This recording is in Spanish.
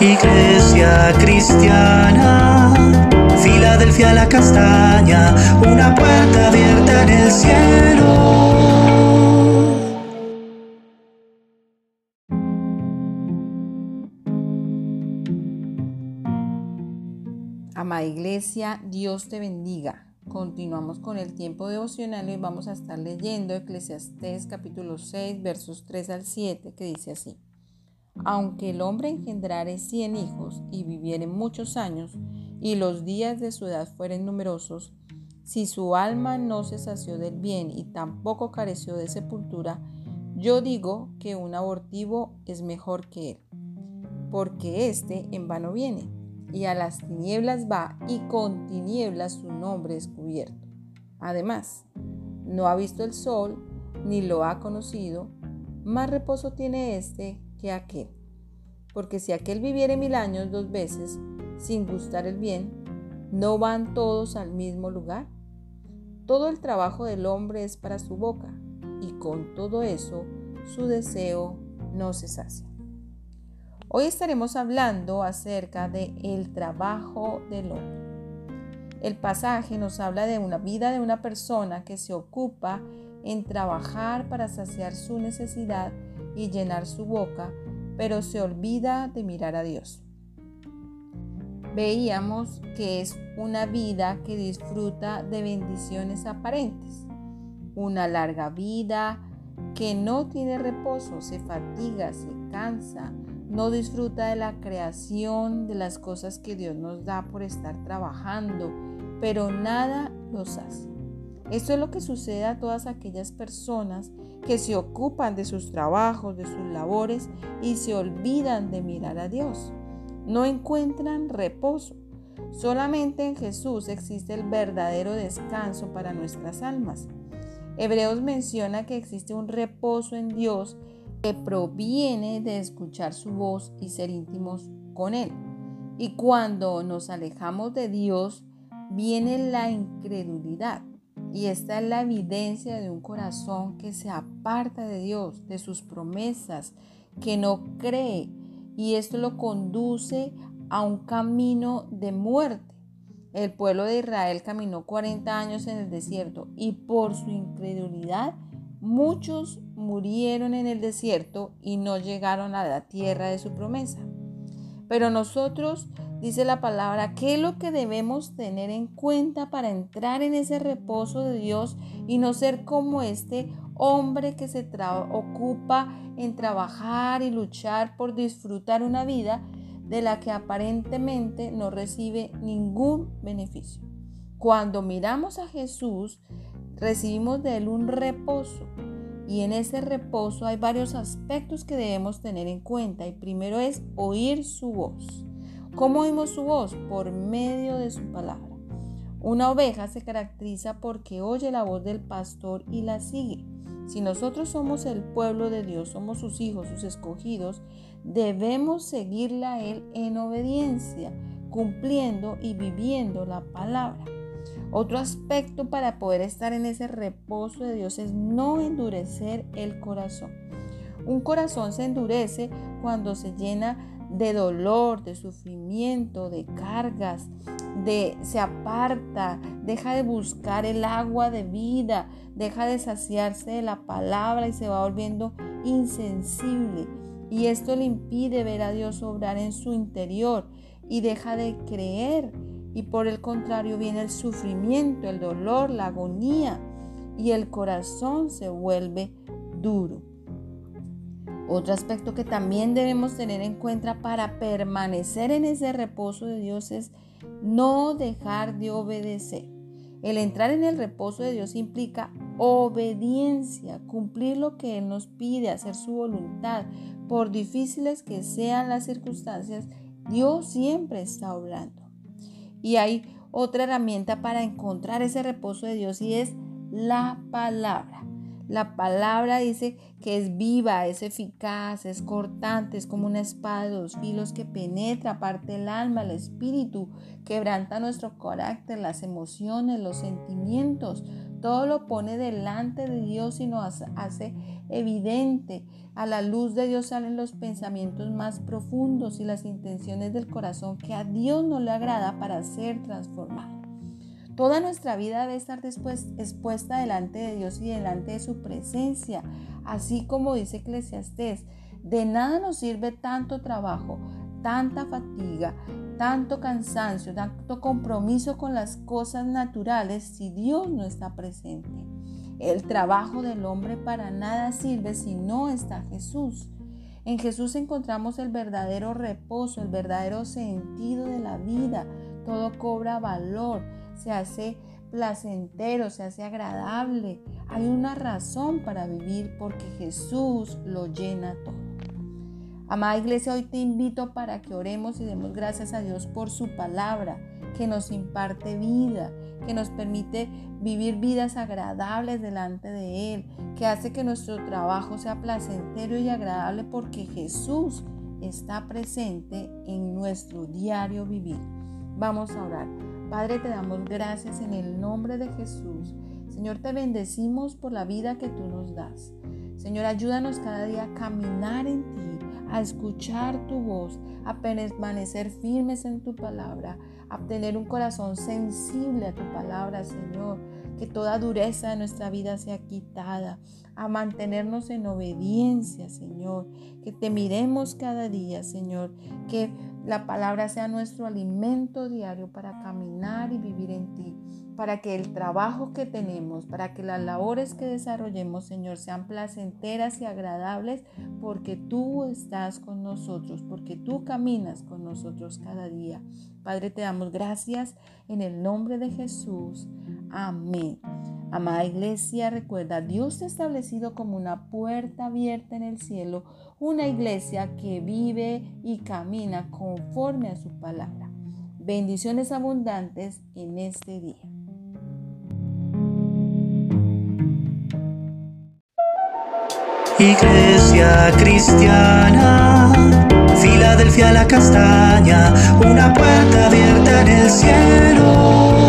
Iglesia cristiana, Filadelfia la castaña, una puerta abierta en el cielo. Amada Iglesia, Dios te bendiga. Continuamos con el tiempo devocional y vamos a estar leyendo Eclesiastés capítulo 6 versos 3 al 7 que dice así. Aunque el hombre engendrare cien hijos y viviere muchos años y los días de su edad fueren numerosos, si su alma no se sació del bien y tampoco careció de sepultura, yo digo que un abortivo es mejor que él, porque éste en vano viene y a las tinieblas va y con tinieblas su nombre es cubierto. Además, no ha visto el sol ni lo ha conocido, más reposo tiene éste que aquel. Porque si aquel viviere mil años dos veces sin gustar el bien, ¿no van todos al mismo lugar? Todo el trabajo del hombre es para su boca, y con todo eso su deseo no se sacia. Hoy estaremos hablando acerca de el trabajo del hombre. El pasaje nos habla de una vida de una persona que se ocupa en trabajar para saciar su necesidad y llenar su boca, pero se olvida de mirar a Dios. Veíamos que es una vida que disfruta de bendiciones aparentes, una larga vida que no tiene reposo, se fatiga, se cansa, no disfruta de la creación, de las cosas que Dios nos da por estar trabajando, pero nada los hace. Esto es lo que sucede a todas aquellas personas que se ocupan de sus trabajos, de sus labores y se olvidan de mirar a Dios. No encuentran reposo. Solamente en Jesús existe el verdadero descanso para nuestras almas. Hebreos menciona que existe un reposo en Dios que proviene de escuchar su voz y ser íntimos con Él. Y cuando nos alejamos de Dios, viene la incredulidad. Y esta es la evidencia de un corazón que se aparta de Dios, de sus promesas, que no cree. Y esto lo conduce a un camino de muerte. El pueblo de Israel caminó 40 años en el desierto y por su incredulidad Muchos murieron en el desierto y no llegaron a la tierra de su promesa. Pero nosotros, dice la palabra, ¿qué es lo que debemos tener en cuenta para entrar en ese reposo de Dios y no ser como este hombre que se ocupa en trabajar y luchar por disfrutar una vida de la que aparentemente no recibe ningún beneficio? Cuando miramos a Jesús, recibimos de Él un reposo. Y en ese reposo hay varios aspectos que debemos tener en cuenta. Y primero es oír su voz. ¿Cómo oímos su voz? Por medio de su palabra. Una oveja se caracteriza porque oye la voz del pastor y la sigue. Si nosotros somos el pueblo de Dios, somos sus hijos, sus escogidos, debemos seguirla a Él en obediencia, cumpliendo y viviendo la palabra. Otro aspecto para poder estar en ese reposo de Dios es no endurecer el corazón. Un corazón se endurece cuando se llena de dolor, de sufrimiento, de cargas, de se aparta, deja de buscar el agua de vida, deja de saciarse de la palabra y se va volviendo insensible. Y esto le impide ver a Dios obrar en su interior y deja de creer y por el contrario viene el sufrimiento, el dolor, la agonía y el corazón se vuelve duro. Otro aspecto que también debemos tener en cuenta para permanecer en ese reposo de Dios es no dejar de obedecer. El entrar en el reposo de Dios implica obediencia, cumplir lo que Él nos pide, hacer su voluntad. Por difíciles que sean las circunstancias, Dios siempre está obrando. Y hay otra herramienta para encontrar ese reposo de Dios y es la palabra. La palabra dice que es viva, es eficaz, es cortante, es como una espada de dos filos que penetra, parte el alma, el espíritu, quebranta nuestro carácter, las emociones, los sentimientos, todo lo pone delante de Dios y nos hace evidente. A la luz de Dios salen los pensamientos más profundos y las intenciones del corazón que a Dios no le agrada para ser transformado. Toda nuestra vida debe estar después expuesta delante de Dios y delante de su presencia, así como dice Eclesiastés. De nada nos sirve tanto trabajo, tanta fatiga, tanto cansancio, tanto compromiso con las cosas naturales si Dios no está presente. El trabajo del hombre para nada sirve si no está Jesús. En Jesús encontramos el verdadero reposo, el verdadero sentido de la vida. Todo cobra valor, se hace placentero, se hace agradable. Hay una razón para vivir porque Jesús lo llena todo. Amada iglesia, hoy te invito para que oremos y demos gracias a Dios por su palabra, que nos imparte vida, que nos permite vivir vidas agradables delante de Él, que hace que nuestro trabajo sea placentero y agradable porque Jesús está presente en nuestro diario vivir. Vamos a orar. Padre, te damos gracias en el nombre de Jesús. Señor, te bendecimos por la vida que tú nos das. Señor, ayúdanos cada día a caminar en ti, a escuchar tu voz, a permanecer firmes en tu palabra, a tener un corazón sensible a tu palabra, Señor. Que toda dureza de nuestra vida sea quitada, a mantenernos en obediencia, Señor. Que te miremos cada día, Señor. Que la palabra sea nuestro alimento diario para caminar y vivir en ti para que el trabajo que tenemos, para que las labores que desarrollemos, Señor, sean placenteras y agradables, porque tú estás con nosotros, porque tú caminas con nosotros cada día. Padre, te damos gracias en el nombre de Jesús. Amén. Amada iglesia, recuerda, Dios te ha establecido como una puerta abierta en el cielo, una iglesia que vive y camina conforme a su palabra. Bendiciones abundantes en este día. iglesia cristiana, Filadelfia la castaña, una puerta abierta en el cielo.